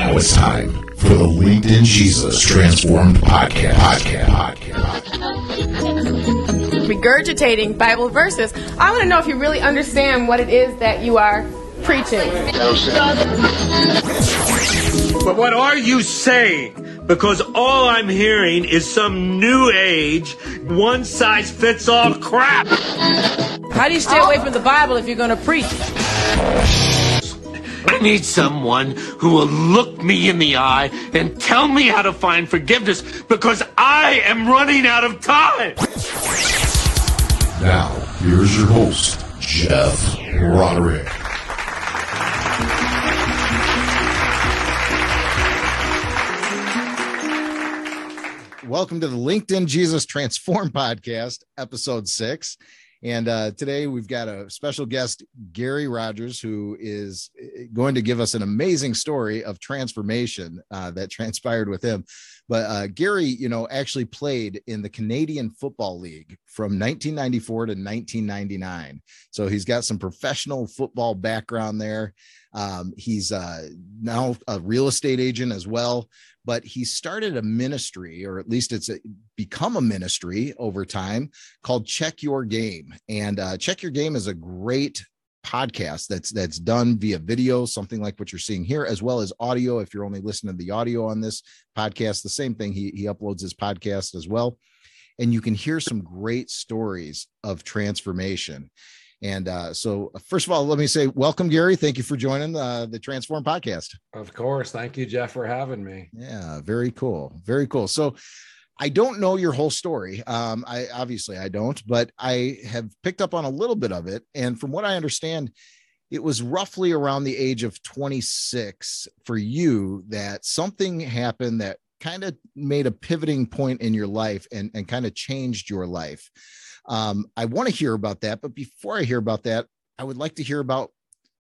Now it's time for the LinkedIn Jesus Transformed Podcast. Podcast. Podcast. Regurgitating Bible verses. I want to know if you really understand what it is that you are preaching. But what are you saying? Because all I'm hearing is some new age, one size fits all crap. How do you stay away from the Bible if you're going to preach? I need someone who will look me in the eye and tell me how to find forgiveness because I am running out of time. Now, here's your host, Jeff Roderick. Welcome to the LinkedIn Jesus Transform podcast, episode six. And uh, today we've got a special guest, Gary Rogers, who is eh, going to give us an amazing story of transformation uh, that transpired with him. But uh, Gary, you know, actually played in the Canadian Football League from 1994 to 1999. So he's got some professional football background there. Um, he's uh, now a real estate agent as well but he started a ministry, or at least it's a, become a ministry over time called Check Your Game. And uh, Check Your Game is a great podcast that's that's done via video something like what you're seeing here as well as audio. If you're only listening to the audio on this podcast the same thing. He he uploads his podcast as well. And you can hear some great stories of transformation and uh, so, first of all, let me say welcome, Gary. Thank you for joining the, the Transform podcast. Of course. Thank you, Jeff, for having me. Yeah, very cool. Very cool. So, I don't know your whole story. Um, I obviously I don't, but I have picked up on a little bit of it. And from what I understand, it was roughly around the age of 26 for you that something happened that kind of made a pivoting point in your life and, and kind of changed your life. Um, I want to hear about that. But before I hear about that, I would like to hear about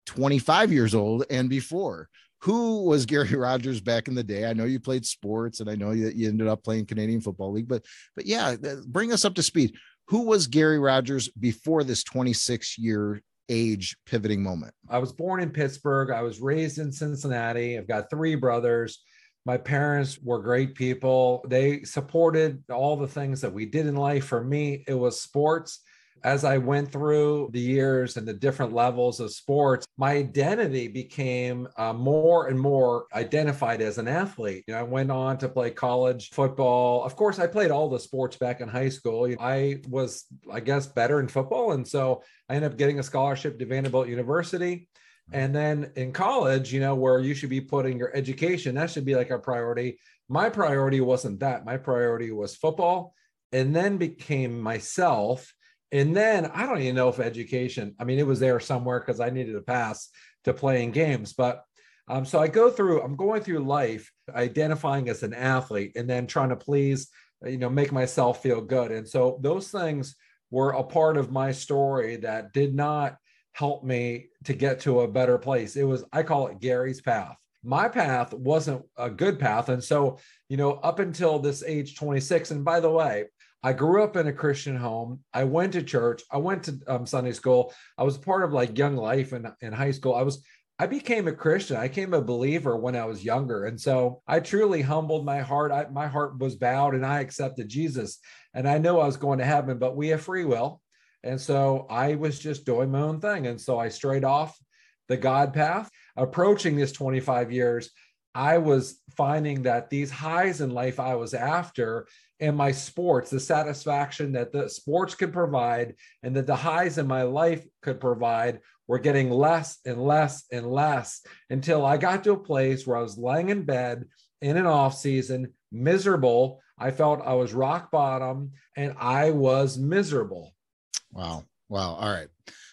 25 years old and before. Who was Gary Rogers back in the day? I know you played sports and I know that you ended up playing Canadian Football League, but but yeah, bring us up to speed. Who was Gary Rogers before this 26 year age pivoting moment? I was born in Pittsburgh. I was raised in Cincinnati. I've got three brothers my parents were great people. They supported all the things that we did in life. For me, it was sports. As I went through the years and the different levels of sports, my identity became uh, more and more identified as an athlete. You know, I went on to play college football. Of course, I played all the sports back in high school. I was, I guess, better in football. And so I ended up getting a scholarship to Vanderbilt University. And then in college, you know, where you should be putting your education, that should be like a priority. My priority wasn't that. My priority was football and then became myself. And then I don't even know if education, I mean, it was there somewhere because I needed a pass to playing games. But um, so I go through, I'm going through life identifying as an athlete and then trying to please, you know, make myself feel good. And so those things were a part of my story that did not helped me to get to a better place. It was, I call it Gary's path. My path wasn't a good path. And so, you know, up until this age 26, and by the way, I grew up in a Christian home. I went to church. I went to um, Sunday school. I was part of like young life in, in high school. I was, I became a Christian. I became a believer when I was younger. And so I truly humbled my heart. I, my heart was bowed and I accepted Jesus. And I knew I was going to heaven, but we have free will. And so I was just doing my own thing. And so I strayed off the God path. Approaching this 25 years, I was finding that these highs in life I was after and my sports, the satisfaction that the sports could provide and that the highs in my life could provide were getting less and less and less until I got to a place where I was laying in bed in an off season, miserable. I felt I was rock bottom and I was miserable. Wow. Wow. All right.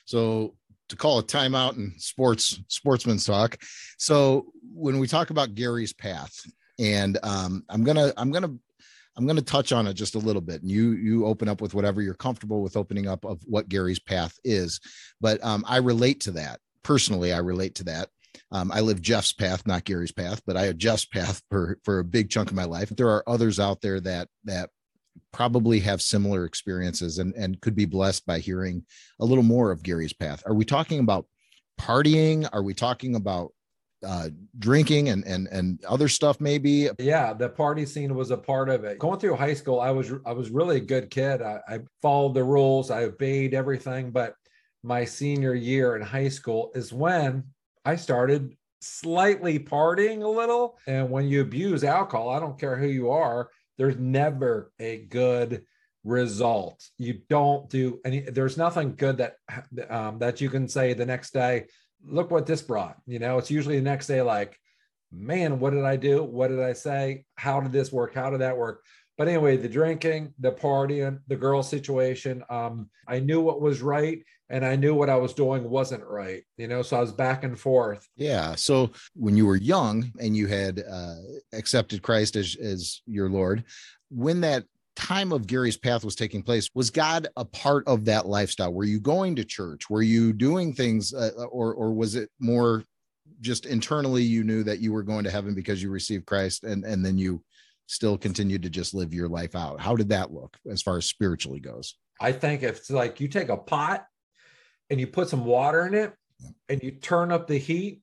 So to call a timeout in sports sportsman's talk. So when we talk about Gary's path, and um, I'm gonna I'm gonna I'm gonna touch on it just a little bit, and you you open up with whatever you're comfortable with opening up of what Gary's path is. But um, I relate to that personally. I relate to that. Um, I live Jeff's path, not Gary's path, but I have Jeff's path for for a big chunk of my life. There are others out there that that probably have similar experiences and, and could be blessed by hearing a little more of Gary's path. Are we talking about partying? Are we talking about uh, drinking and and and other stuff maybe? Yeah the party scene was a part of it. Going through high school i was i was really a good kid. I, I followed the rules. I obeyed everything. But my senior year in high school is when i started slightly partying a little. And when you abuse alcohol i don't care who you are there's never a good result you don't do any there's nothing good that um, that you can say the next day look what this brought. You know, it's usually the next day, like, man, what did I do? What did I say? How did this work? How did that work? But anyway, the drinking, the partying, the girl situation, um, I knew what was right and I knew what I was doing wasn't right, you know, so I was back and forth. Yeah. So when you were young and you had uh, accepted Christ as, as your Lord, when that time of Gary's path was taking place, was God a part of that lifestyle? Were you going to church? Were you doing things, uh, or or was it more just internally you knew that you were going to heaven because you received Christ, and and then you still continued to just live your life out? How did that look as far as spiritually goes? I think if it's like you take a pot and you put some water in it and you turn up the heat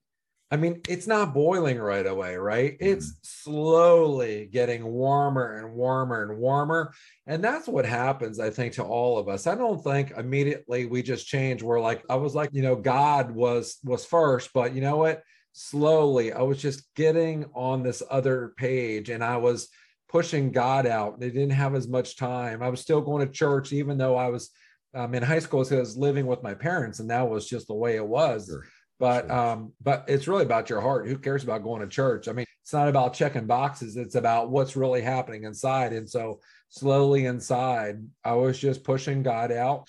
I mean, it's not boiling right away, right? It's mm-hmm. slowly getting warmer and warmer and warmer. And that's what happens, I think, to all of us. I don't think immediately we just change. We're like, I was like, you know, God was was first, but you know what? Slowly, I was just getting on this other page and I was pushing God out. They didn't have as much time. I was still going to church, even though I was um, in high school, so I was living with my parents, and that was just the way it was. Sure but sure. um but it's really about your heart who cares about going to church i mean it's not about checking boxes it's about what's really happening inside and so slowly inside i was just pushing god out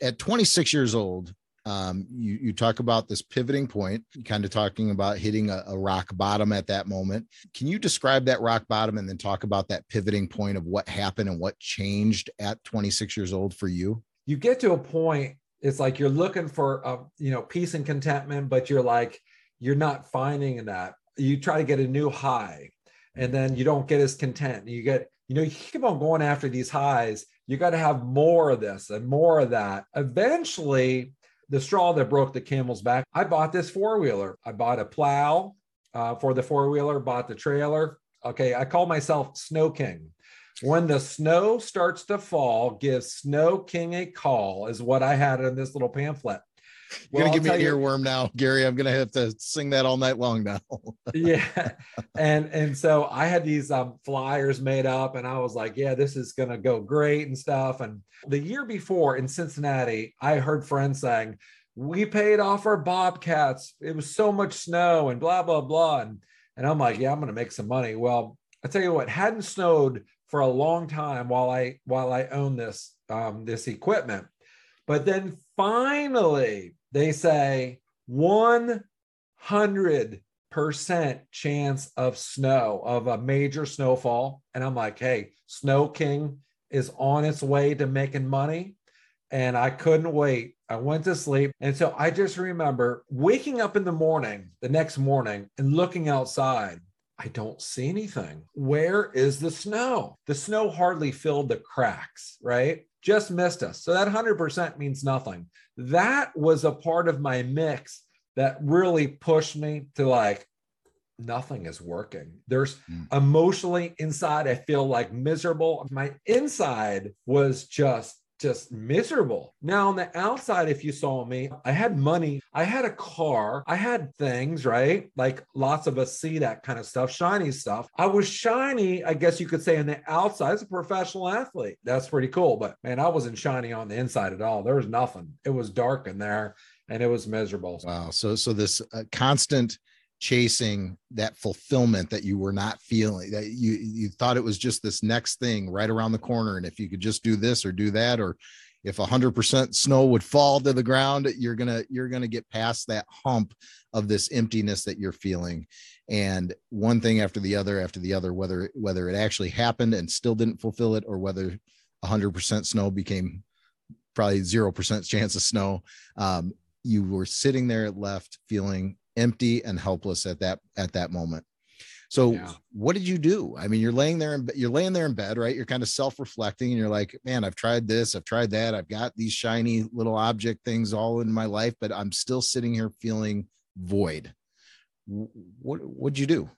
at 26 years old um, you, you talk about this pivoting point, kind of talking about hitting a, a, rock bottom at that moment. Can you describe that rock bottom and then talk about that pivoting point of what happened and what changed at 26 years old for you? You get to a point it's like you're looking for a you know peace and contentment but you're like you're not finding that you try to get a new high and then you don't get as content you get you know you keep on going after these highs you got to have more of this and more of that eventually the straw that broke the camel's back. I bought this four-wheeler. I bought a plow uh, for the four-wheeler bought the trailer. Okay i call myself snow king. When the snow starts to fall, give Snow King a call, is what I had in this little pamphlet. You're gonna give me an earworm now, Gary. I'm gonna have to sing that all night long now. yeah, and and so I had these um, flyers made up, and I was like, yeah, this is gonna go great and stuff. And the year before in Cincinnati, I heard friends saying, "We paid off our bobcats. It was so much snow and blah blah blah." And and I'm like, yeah, I'm gonna make some money. Well, I tell you what, hadn't snowed for a long time while I while I own this um, this equipment. But then finally they say 100 percent chance of snow of a major snowfall and i'm like hey snow king is on its way to making money and i couldn't wait i went to sleep and so i just remember waking up in the morning the next morning and looking outside I don't see anything. Where is the snow? The snow hardly filled the cracks, right? Just missed us. So that 100% means nothing. That was a part of my mix that really pushed me to like, nothing is working. There's mm. emotionally inside, I feel like miserable. My inside was just just miserable. Now, on the outside, if you saw me, I had money, I had a car, I had things, right? Like lots of us see that kind of stuff, shiny stuff. I was shiny, I guess you could say, on the outside as a professional athlete. That's pretty cool. But man, I wasn't shiny on the inside at all. There was nothing. It was dark in there and it was miserable. Wow. So, so this uh, constant chasing that fulfillment that you were not feeling that you you thought it was just this next thing right around the corner. And if you could just do this or do that or if 100% snow would fall to the ground you're gonna you're gonna get past that hump of this emptiness that you're feeling. And one thing after the other after the other whether whether it actually happened and still didn't fulfill it or whether 100% snow became probably 0% chance of snow um, you were sitting there left feeling empty and helpless at that at that moment so yeah. what did you do i mean you're laying there and you're laying there in bed right you're kind of self-reflecting and you're like man i've tried this i've tried that i've got these shiny little object things all in my life but i'm still sitting here feeling void what what'd you do?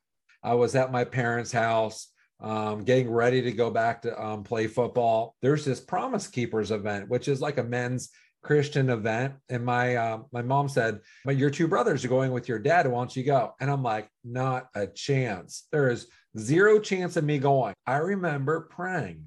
I was at my parents' house, um, getting ready to go back to um, play football. There's this Promise Keepers event, which is like a men's Christian event. And my uh, my mom said, "But your two brothers are going with your dad. Why don't you go?" And I'm like, "Not a chance. There is zero chance of me going." I remember praying,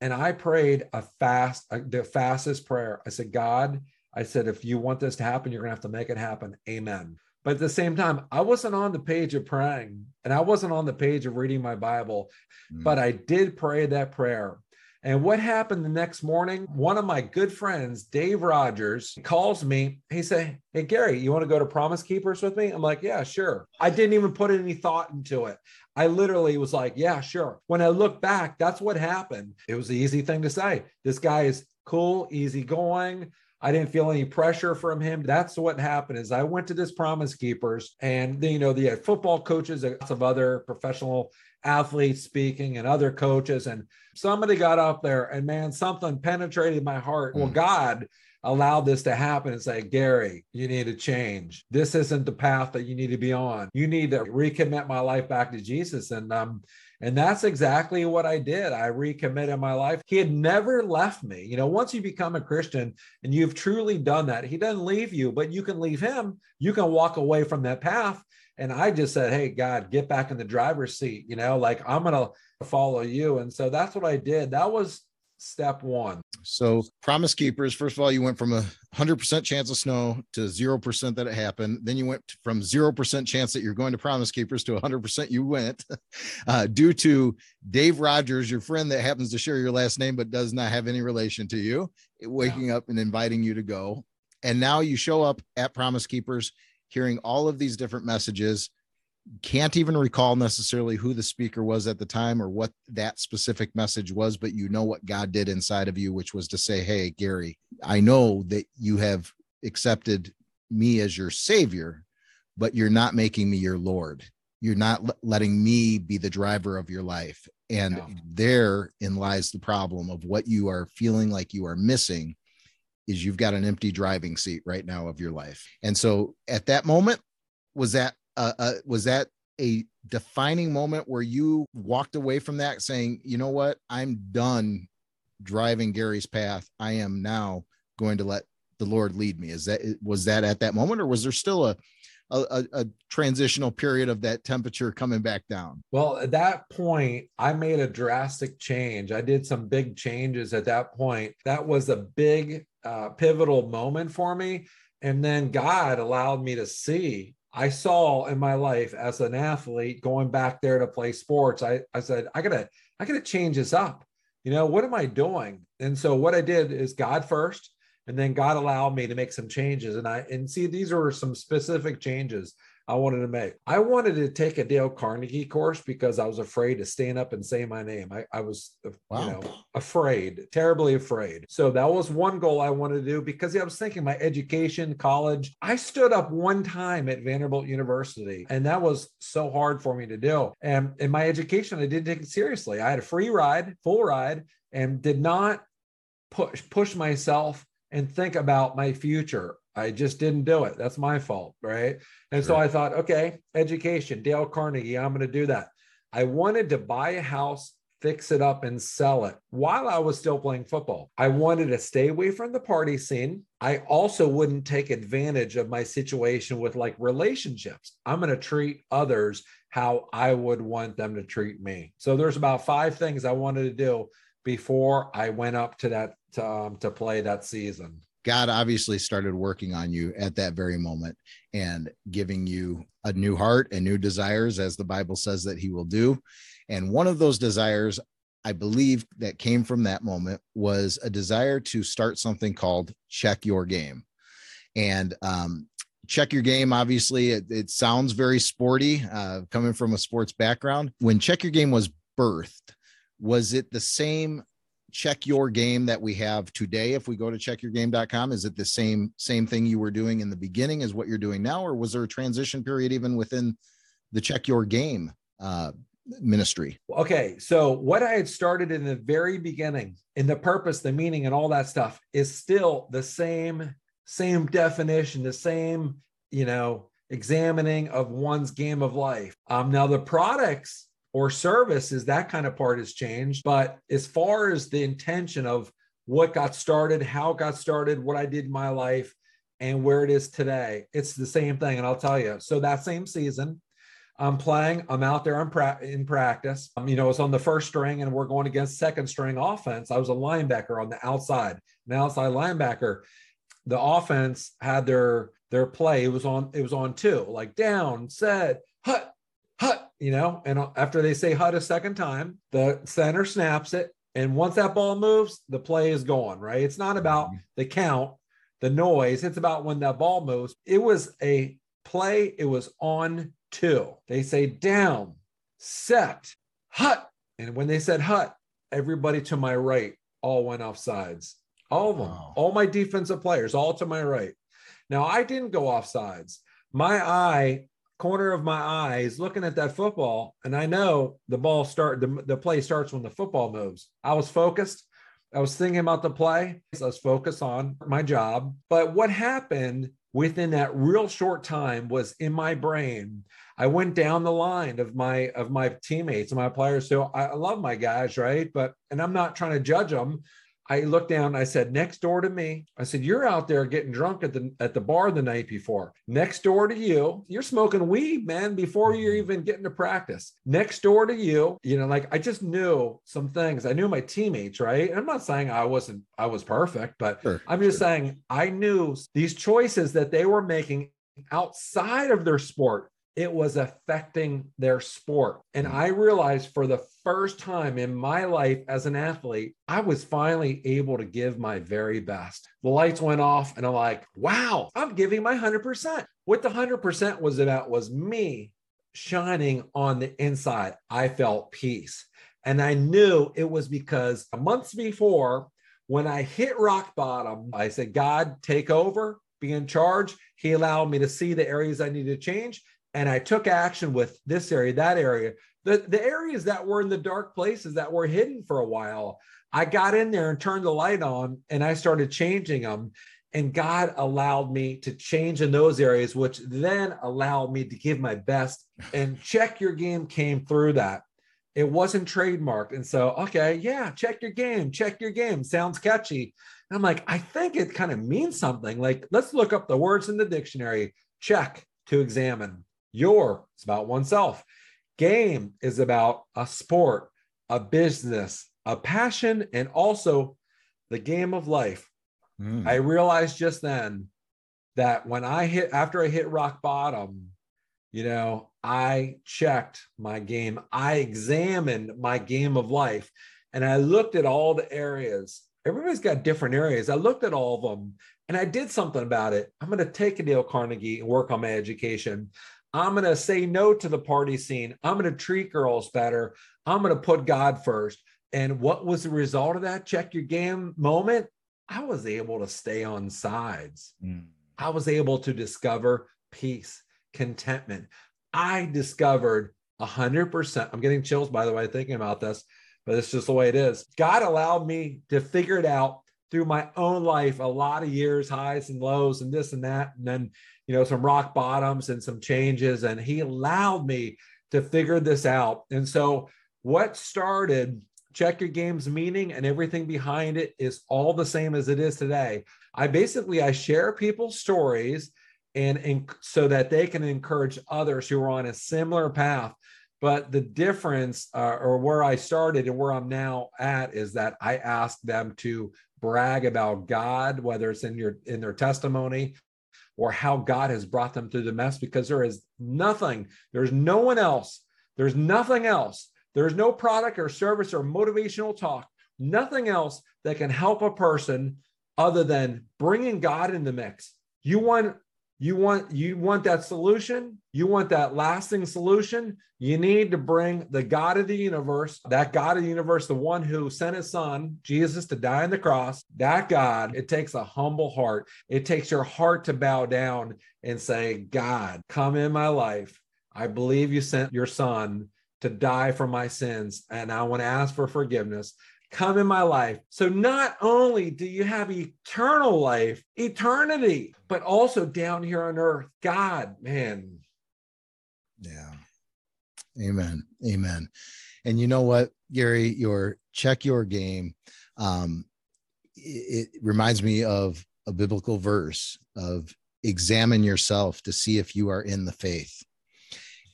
and I prayed a fast, the fastest prayer. I said, "God." I said, if you want this to happen, you're going to have to make it happen. Amen. But at the same time, I wasn't on the page of praying and I wasn't on the page of reading my Bible, mm. but I did pray that prayer. And what happened the next morning? One of my good friends, Dave Rogers, calls me. He said, Hey, Gary, you want to go to Promise Keepers with me? I'm like, Yeah, sure. I didn't even put any thought into it. I literally was like, Yeah, sure. When I look back, that's what happened. It was the easy thing to say. This guy is cool, easy going. I didn't feel any pressure from him. That's what happened is I went to this Promise Keepers and you know, the uh, football coaches, lots of other professional athletes speaking and other coaches. And somebody got up there and man, something penetrated my heart. Mm. Well, God allowed this to happen and say, Gary, you need to change. This isn't the path that you need to be on. You need to recommit my life back to Jesus. And um, and that's exactly what I did. I recommitted my life. He had never left me. You know, once you become a Christian and you've truly done that, he doesn't leave you, but you can leave him. You can walk away from that path. And I just said, Hey, God, get back in the driver's seat. You know, like I'm going to follow you. And so that's what I did. That was step one. So, promise keepers, first of all, you went from a 100% chance of snow to 0% that it happened. Then you went from 0% chance that you're going to promise keepers to 100% you went uh, due to Dave Rogers, your friend that happens to share your last name but does not have any relation to you, waking yeah. up and inviting you to go. And now you show up at Promise Keepers, hearing all of these different messages can't even recall necessarily who the speaker was at the time or what that specific message was, but you know what God did inside of you, which was to say, Hey, Gary, I know that you have accepted me as your savior, but you're not making me your Lord. You're not l- letting me be the driver of your life. And no. therein lies the problem of what you are feeling like you are missing is you've got an empty driving seat right now of your life. And so at that moment, was that uh, uh, was that a defining moment where you walked away from that saying, you know what, I'm done driving Gary's path. I am now going to let the Lord lead me. Is that was that at that moment, or was there still a a, a, transitional period of that temperature coming back down? Well, at that point, I made a drastic change. I did some big changes at that point. That was a big uh, pivotal moment for me. And then God allowed me to see I saw in my life as an athlete going back there to play sports, I, I said, I gotta, I gotta change this up. You know, what am I doing? And so what I did is God first, and then God allowed me to make some changes. And I and see these are some specific changes I wanted to make. I wanted to take a Dale Carnegie course because I was afraid to stand up and say my name. I, I was, wow. you know, afraid, terribly afraid. So that was one goal I wanted to do because I was thinking my education, college. I stood up one time at Vanderbilt University, and that was so hard for me to do. And in my education, I didn't take it seriously. I had a free ride, full ride, and did not push push myself and think about my future. I just didn't do it. That's my fault. Right. And sure. so I thought, okay, education, Dale Carnegie, I'm going to do that. I wanted to buy a house, fix it up, and sell it while I was still playing football. I wanted to stay away from the party scene. I also wouldn't take advantage of my situation with like relationships. I'm going to treat others how I would want them to treat me. So there's about five things I wanted to do before I went up to that to, um, to play that season. God obviously started working on you at that very moment and giving you a new heart and new desires, as the Bible says that He will do. And one of those desires, I believe, that came from that moment was a desire to start something called Check Your Game. And um, check your game obviously it, it sounds very sporty uh, coming from a sports background when check your game was birthed was it the same check your game that we have today? If we go to checkyourgame.com is it the same same thing you were doing in the beginning as what you're doing now? Or was there a transition period even within the check your game uh, ministry? Okay so what i had started in the very beginning in the purpose the meaning and all that stuff is still the same same definition the same you know examining of one's game of life. Um, now, the products or services, that kind of part has changed. But as far as the intention of what got started, how it got started, what I did in my life, and where it is today, it's the same thing. And I'll tell you. So that same season, I'm playing. I'm out there in, pra- in practice. Um, you know, it's on the first string, and we're going against second string offense. I was a linebacker on the outside, an outside linebacker. The offense had their their play. It was on. It was on two, like down, set, hut, hut. You know, and after they say hut a second time, the center snaps it, and once that ball moves, the play is gone, Right. It's not about mm-hmm. the count, the noise. It's about when that ball moves. It was a play. It was on two. They say down, set, hut. And when they said hut, everybody to my right all went off sides. All of them, wow. all my defensive players, all to my right. Now I didn't go off sides. My eye, corner of my eye is looking at that football, and I know the ball start the, the play starts when the football moves. I was focused. I was thinking about the play. I was focused on my job. But what happened within that real short time was in my brain i went down the line of my of my teammates and my players so i love my guys right but and i'm not trying to judge them I looked down. I said, next door to me. I said, you're out there getting drunk at the at the bar the night before. Next door to you, you're smoking weed, man, before you're mm-hmm. even getting to practice. Next door to you, you know, like I just knew some things. I knew my teammates, right? I'm not saying I wasn't I was perfect, but sure, I'm just sure. saying I knew these choices that they were making outside of their sport it was affecting their sport. And mm. I realized for the first time in my life as an athlete, I was finally able to give my very best. The lights went off, and I'm like, wow, I'm giving my 100%. What the 100% was about was me shining on the inside. I felt peace. And I knew it was because months before, when I hit rock bottom, I said, God, take over, be in charge. He allowed me to see the areas I needed to change and I took action with this area, that area, the, the areas that were in the dark places that were hidden for a while. I got in there and turned the light on and I started changing them. And God allowed me to change in those areas, which then allowed me to give my best. And check your game came through that. It wasn't trademarked. And so, okay, yeah, check your game, check your game. Sounds catchy. And I'm like, I think it kind of means something. Like, let's look up the words in the dictionary. Check to examine. Your is about oneself. Game is about a sport, a business, a passion, and also the game of life. Mm. I realized just then that when I hit, after I hit rock bottom, you know, I checked my game, I examined my game of life, and I looked at all the areas. Everybody's got different areas. I looked at all of them and I did something about it. I'm going to take a Dale Carnegie and work on my education. I'm going to say no to the party scene. I'm going to treat girls better. I'm going to put God first. And what was the result of that check your game moment? I was able to stay on sides. Mm. I was able to discover peace, contentment. I discovered 100%. I'm getting chills, by the way, thinking about this, but it's just the way it is. God allowed me to figure it out through my own life, a lot of years, highs and lows, and this and that. And then you know, some rock bottoms and some changes. And he allowed me to figure this out. And so, what started check your game's meaning and everything behind it is all the same as it is today. I basically I share people's stories and, and so that they can encourage others who are on a similar path. But the difference, uh, or where I started and where I'm now at, is that I ask them to brag about God, whether it's in your in their testimony or how God has brought them through the mess because there is nothing, there's no one else, there's nothing else, there's no product or service or motivational talk, nothing else that can help a person other than bringing God in the mix. You want you want you want that solution? You want that lasting solution? You need to bring the god of the universe that god of the universe the one who sent his son jesus to die on the cross. That god it takes a humble heart. It takes your heart to bow down and say god come in my life. I believe you sent your son to die for my sins and i want to ask for forgiveness come in my life. So not only do you have eternal life, eternity, but also down here on earth, God, man. Yeah. Amen. Amen. And you know what, Gary, your check your game. Um, it, it reminds me of a biblical verse of examine yourself to see if you are in the faith.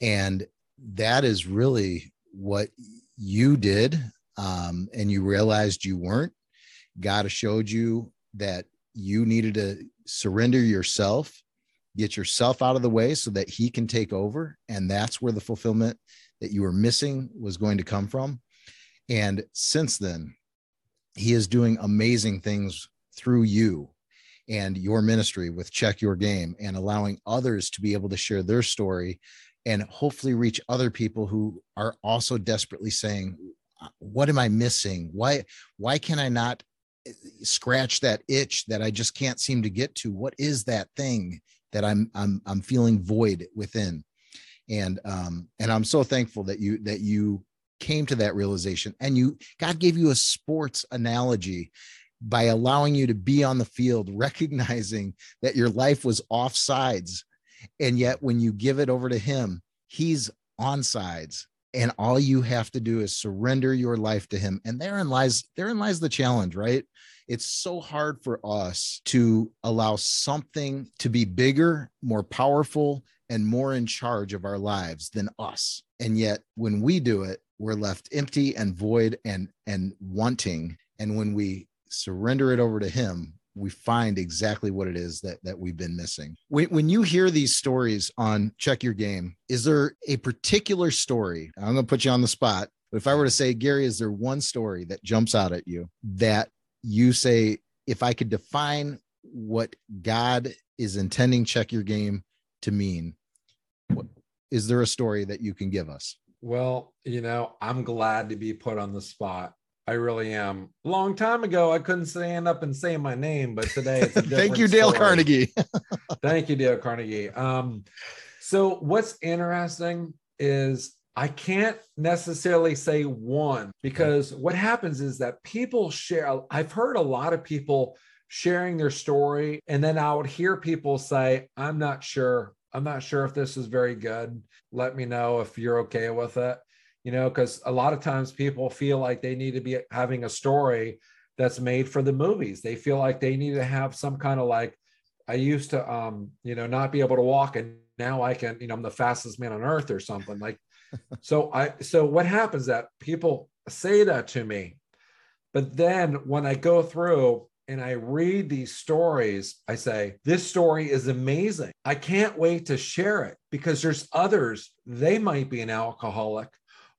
And that is really what you did. Um, and you realized you weren't. God showed you that you needed to surrender yourself, get yourself out of the way so that He can take over. And that's where the fulfillment that you were missing was going to come from. And since then, He is doing amazing things through you and your ministry with Check Your Game and allowing others to be able to share their story and hopefully reach other people who are also desperately saying, what am I missing? Why, why can I not eh, scratch that itch that I just can't seem to get to? What is that thing that I'm, I'm, I'm feeling void within? And, um, and I'm so thankful that you, that you came to that realization and you, God gave you a sports analogy by allowing you to be on the field, recognizing that your life was off sides. And yet, when you give it over to Him, He's on sides. And all you have to do is surrender your life to Him. And therein lies, therein lies the challenge, right? It's so hard for us to allow something to be bigger, more powerful, and more in charge of our lives than us. And yet, when we do it, we're left empty and void and and wanting. And when we surrender it over to him we find exactly what it is that that we've been missing. When, when you hear these stories on check your game is there a particular story i'm going to put you on the spot but if i were to say gary is there one story that jumps out at you that you say if i could define what god is intending check your game to mean what, is there a story that you can give us? Well you know i'm glad to be put on the spot I really am. A long time ago, I couldn't stand up and say my name, but today it's a Thank you, Dale story. Carnegie. Thank you, Dale Carnegie. Um, so what's interesting is I can't necessarily say one because what happens is that people share. I've heard a lot of people sharing their story, and then I would hear people say, I'm not sure. I'm not sure if this is very good. Let me know if you're okay with it you know, because a lot of times people feel like they need to be having a story that's made for the movies. They feel like they need to have some kind of like, I used to, um, you know, not be able to walk and now I can, you know, I'm the fastest man on earth or something like. so I, so what happens that people say that to me, but then when I go through and I read these stories, I say, this story is amazing. I can't wait to share it because there's others, they might be an alcoholic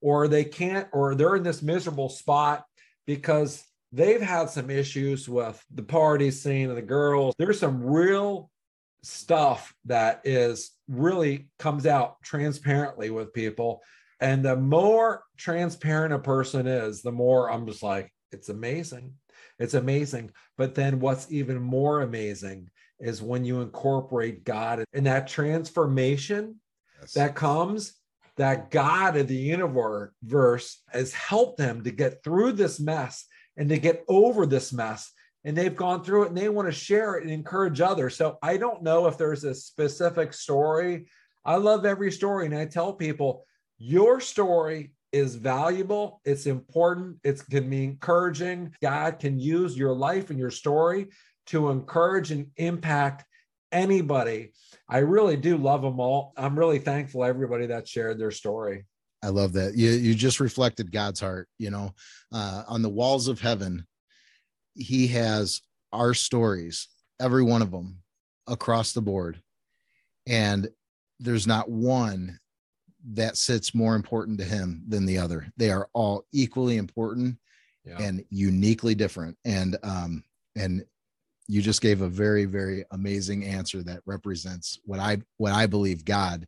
or they can't, or they're in this miserable spot because they've had some issues with the party scene and the girls. There's some real stuff that is really comes out transparently with people. And the more transparent a person is, the more I'm just like, it's amazing. It's amazing. But then what's even more amazing is when you incorporate God and that transformation yes. that comes that God of the universe has helped them to get through this mess and to get over this mess. And they've gone through it and they want to share it and encourage others. So I don't know if there's a specific story. I love every story. And I tell people, your story is valuable, it's important, it can be encouraging. God can use your life and your story to encourage and impact anybody. I really do love them all. I'm really thankful everybody that shared their story. I love that. You you just reflected God's heart, you know, uh, on the walls of heaven. He has our stories, every one of them across the board. And there's not one that sits more important to him than the other. They are all equally important yeah. and uniquely different. And um and you just gave a very very amazing answer that represents what i what i believe god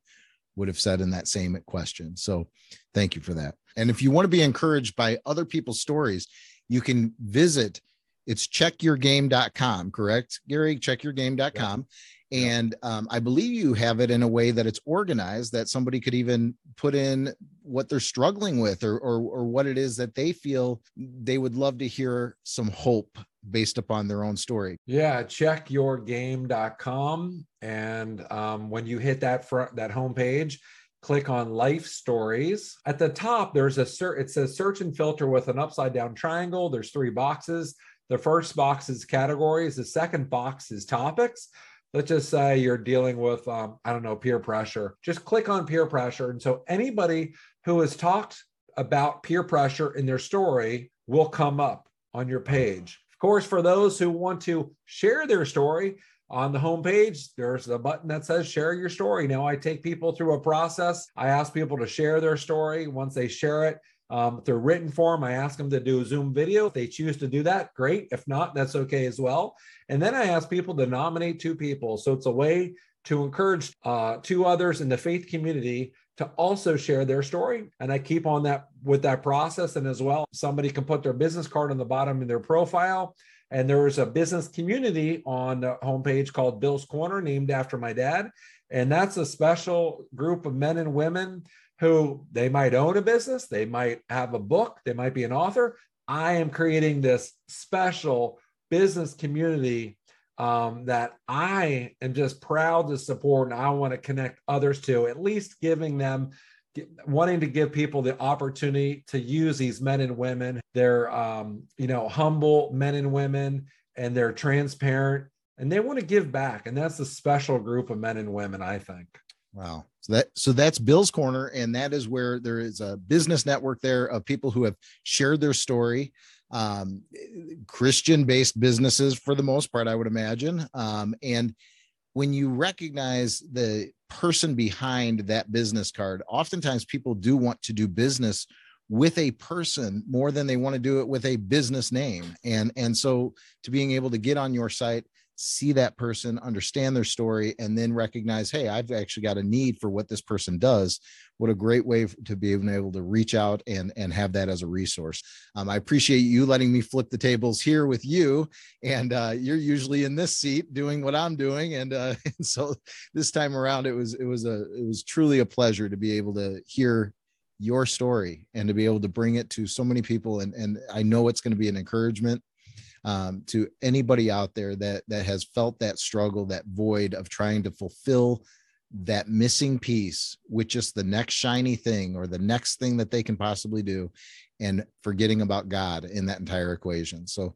would have said in that same question. So thank you for that. And if you want to be encouraged by other people's stories you can visit it's checkyourgame.com correct gary? checkyourgame.com yeah. and um, i believe you have it in a way that it's organized that somebody could even put in what they're struggling with or, or or what it is that they feel they would love to hear some hope based upon their own story. Yeah, checkyourgame.com. And um, when you hit that front that homepage, click on life stories. At the top, there's a search, it says search and filter with an upside down triangle. There's three boxes. The first box is categories, the second box is topics. Let's just say you're dealing with, um, I don't know, peer pressure. Just click on peer pressure. And so anybody who has talked about peer pressure in their story will come up on your page. Of course, for those who want to share their story, on the homepage, there's a button that says share your story. Now, I take people through a process. I ask people to share their story. Once they share it, um, through written form, I ask them to do a Zoom video. If they choose to do that, great. If not, that's okay as well. And then I ask people to nominate two people. So it's a way to encourage uh, two others in the faith community to also share their story. And I keep on that with that process. And as well, somebody can put their business card on the bottom of their profile. And there is a business community on the homepage called Bill's Corner, named after my dad. And that's a special group of men and women who they might own a business, they might have a book, they might be an author. I am creating this special business community um, that I am just proud to support and I want to connect others to, at least giving them wanting to give people the opportunity to use these men and women. They're um, you know humble men and women and they're transparent and they want to give back. And that's a special group of men and women i think. Wow. So that so that's bill's corner and that is where there is a business network there of people who have shared their story um, christian based businesses for the most part i would imagine um, and when you recognize the person behind that business card, oftentimes people do want to do business with a person more than they want to do it with a business name. And, and so to being able to get on your site, see that person, understand their story, and then recognize, hey, I've actually got a need for what this person does. What a great way to be able to reach out and, and have that as a resource. Um, I appreciate you letting me flip the tables here with you. And uh, you're usually in this seat doing what I'm doing. And, uh, and so this time around, it was it was a it was truly a pleasure to be able to hear your story and to be able to bring it to so many people. And, and I know it's going to be an encouragement um, to anybody out there that that has felt that struggle, that void of trying to fulfill that missing piece with just the next shiny thing or the next thing that they can possibly do and forgetting about God in that entire equation. So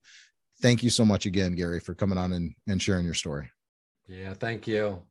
thank you so much again, Gary, for coming on and, and sharing your story. Yeah, thank you.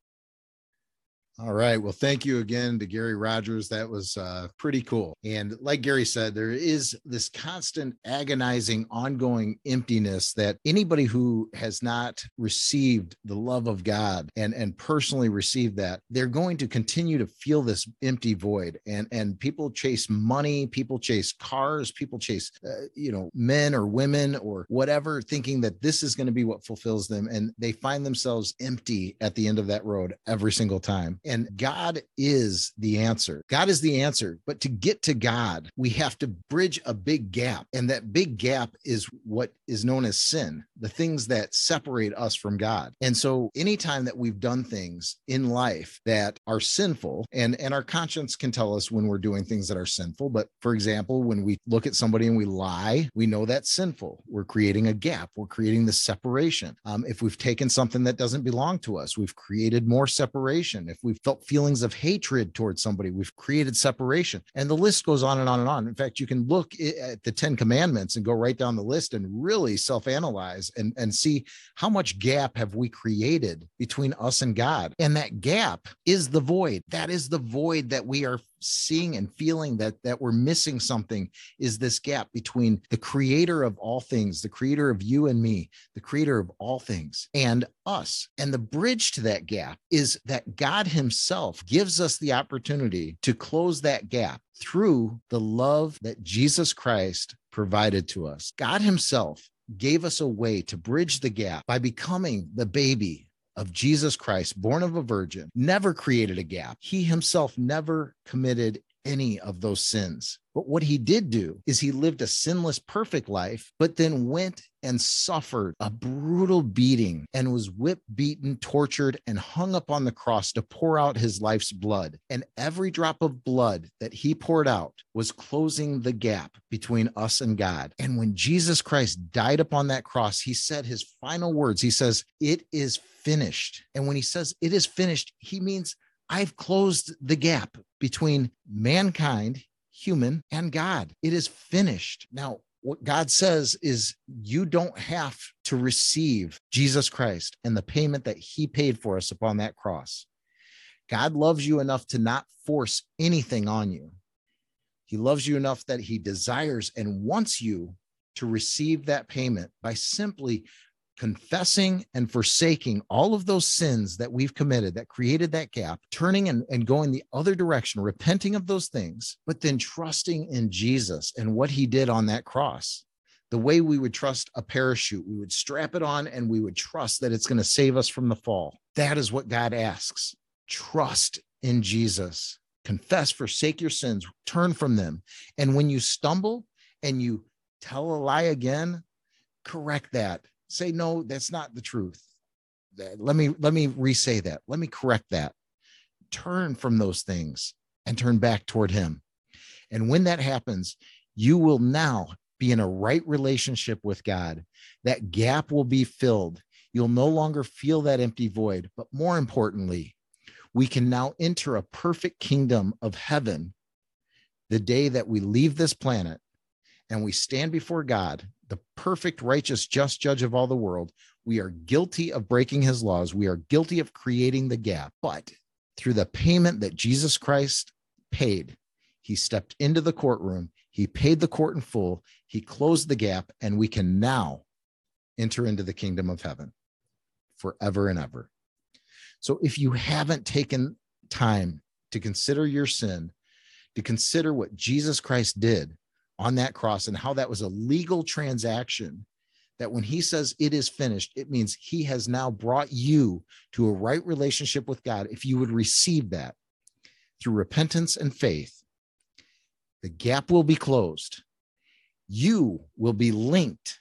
All right. Well, thank you again to Gary Rogers. That was uh, pretty cool. And like Gary said, there is this constant, agonizing, ongoing emptiness that anybody who has not received the love of God and, and personally received that, they're going to continue to feel this empty void. And, and people chase money, people chase cars, people chase, uh, you know, men or women or whatever, thinking that this is going to be what fulfills them. And they find themselves empty at the end of that road every single time. And God is the answer. God is the answer. But to get to God, we have to bridge a big gap. And that big gap is what is known as sin, the things that separate us from God. And so anytime that we've done things in life that are sinful, and, and our conscience can tell us when we're doing things that are sinful. But for example, when we look at somebody and we lie, we know that's sinful. We're creating a gap, we're creating the separation. Um, if we've taken something that doesn't belong to us, we've created more separation. If we've felt feelings of hatred towards somebody. We've created separation. And the list goes on and on and on. In fact, you can look at the 10 commandments and go right down the list and really self-analyze and, and see how much gap have we created between us and God. And that gap is the void. That is the void that we are seeing and feeling that that we're missing something is this gap between the creator of all things the creator of you and me the creator of all things and us. And the bridge to that gap is that god himself gives us the opportunity to close that gap through the love that jesus christ provided to us. God himself gave us a way to bridge the gap by becoming the baby of Jesus Christ, born of a virgin, never created a gap. He himself never committed any of those sins. But what he did do is he lived a sinless, perfect life, but then went and suffered a brutal beating and was whipped, beaten, tortured, and hung up on the cross to pour out his life's blood. And every drop of blood that he poured out was closing the gap between us and God. And when Jesus Christ died upon that cross, he said his final words. He says, It is finished. And when he says it is finished, he means I've closed the gap between mankind, human, and God. It is finished. Now, what God says is you don't have to receive Jesus Christ and the payment that he paid for us upon that cross. God loves you enough to not force anything on you. He loves you enough that he desires and wants you to receive that payment by simply confessing and forsaking all of those sins that we've committed that created that gap, turning and, and going the other direction, repenting of those things, but then trusting in Jesus and what he did on that cross. The way we would trust a parachute, we would strap it on and we would trust that it's going to save us from the fall. That is what God asks. Trust in Jesus. Confess, forsake your sins, turn from them. And when you stumble and you tell a lie again, correct that say no that's not the truth. Let me let me re-say that. Let me correct that. Turn from those things and turn back toward him. And when that happens you will now be in a right relationship with god. That gap will be filled. You'll no longer feel that empty void. But more importantly we can now enter a perfect kingdom of heaven the day that we leave this planet and we stand before God the perfect, righteous, just judge of all the world. We are guilty of breaking his laws. We are guilty of creating the gap. But through the payment that Jesus Christ paid, he stepped into the courtroom, he paid the court in full, he closed the gap, and we can now enter into the kingdom of heaven forever and ever. So if you haven't taken time to consider your sin, to consider what Jesus Christ did on that cross and how that was a legal transaction that when he says it is finished, it means he has now brought you to a right relationship with God. If you would receive that through repentance and faith, the gap will be closed. You will be linked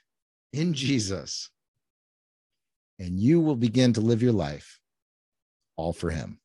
in Jesus, and you will begin to live your life all for him.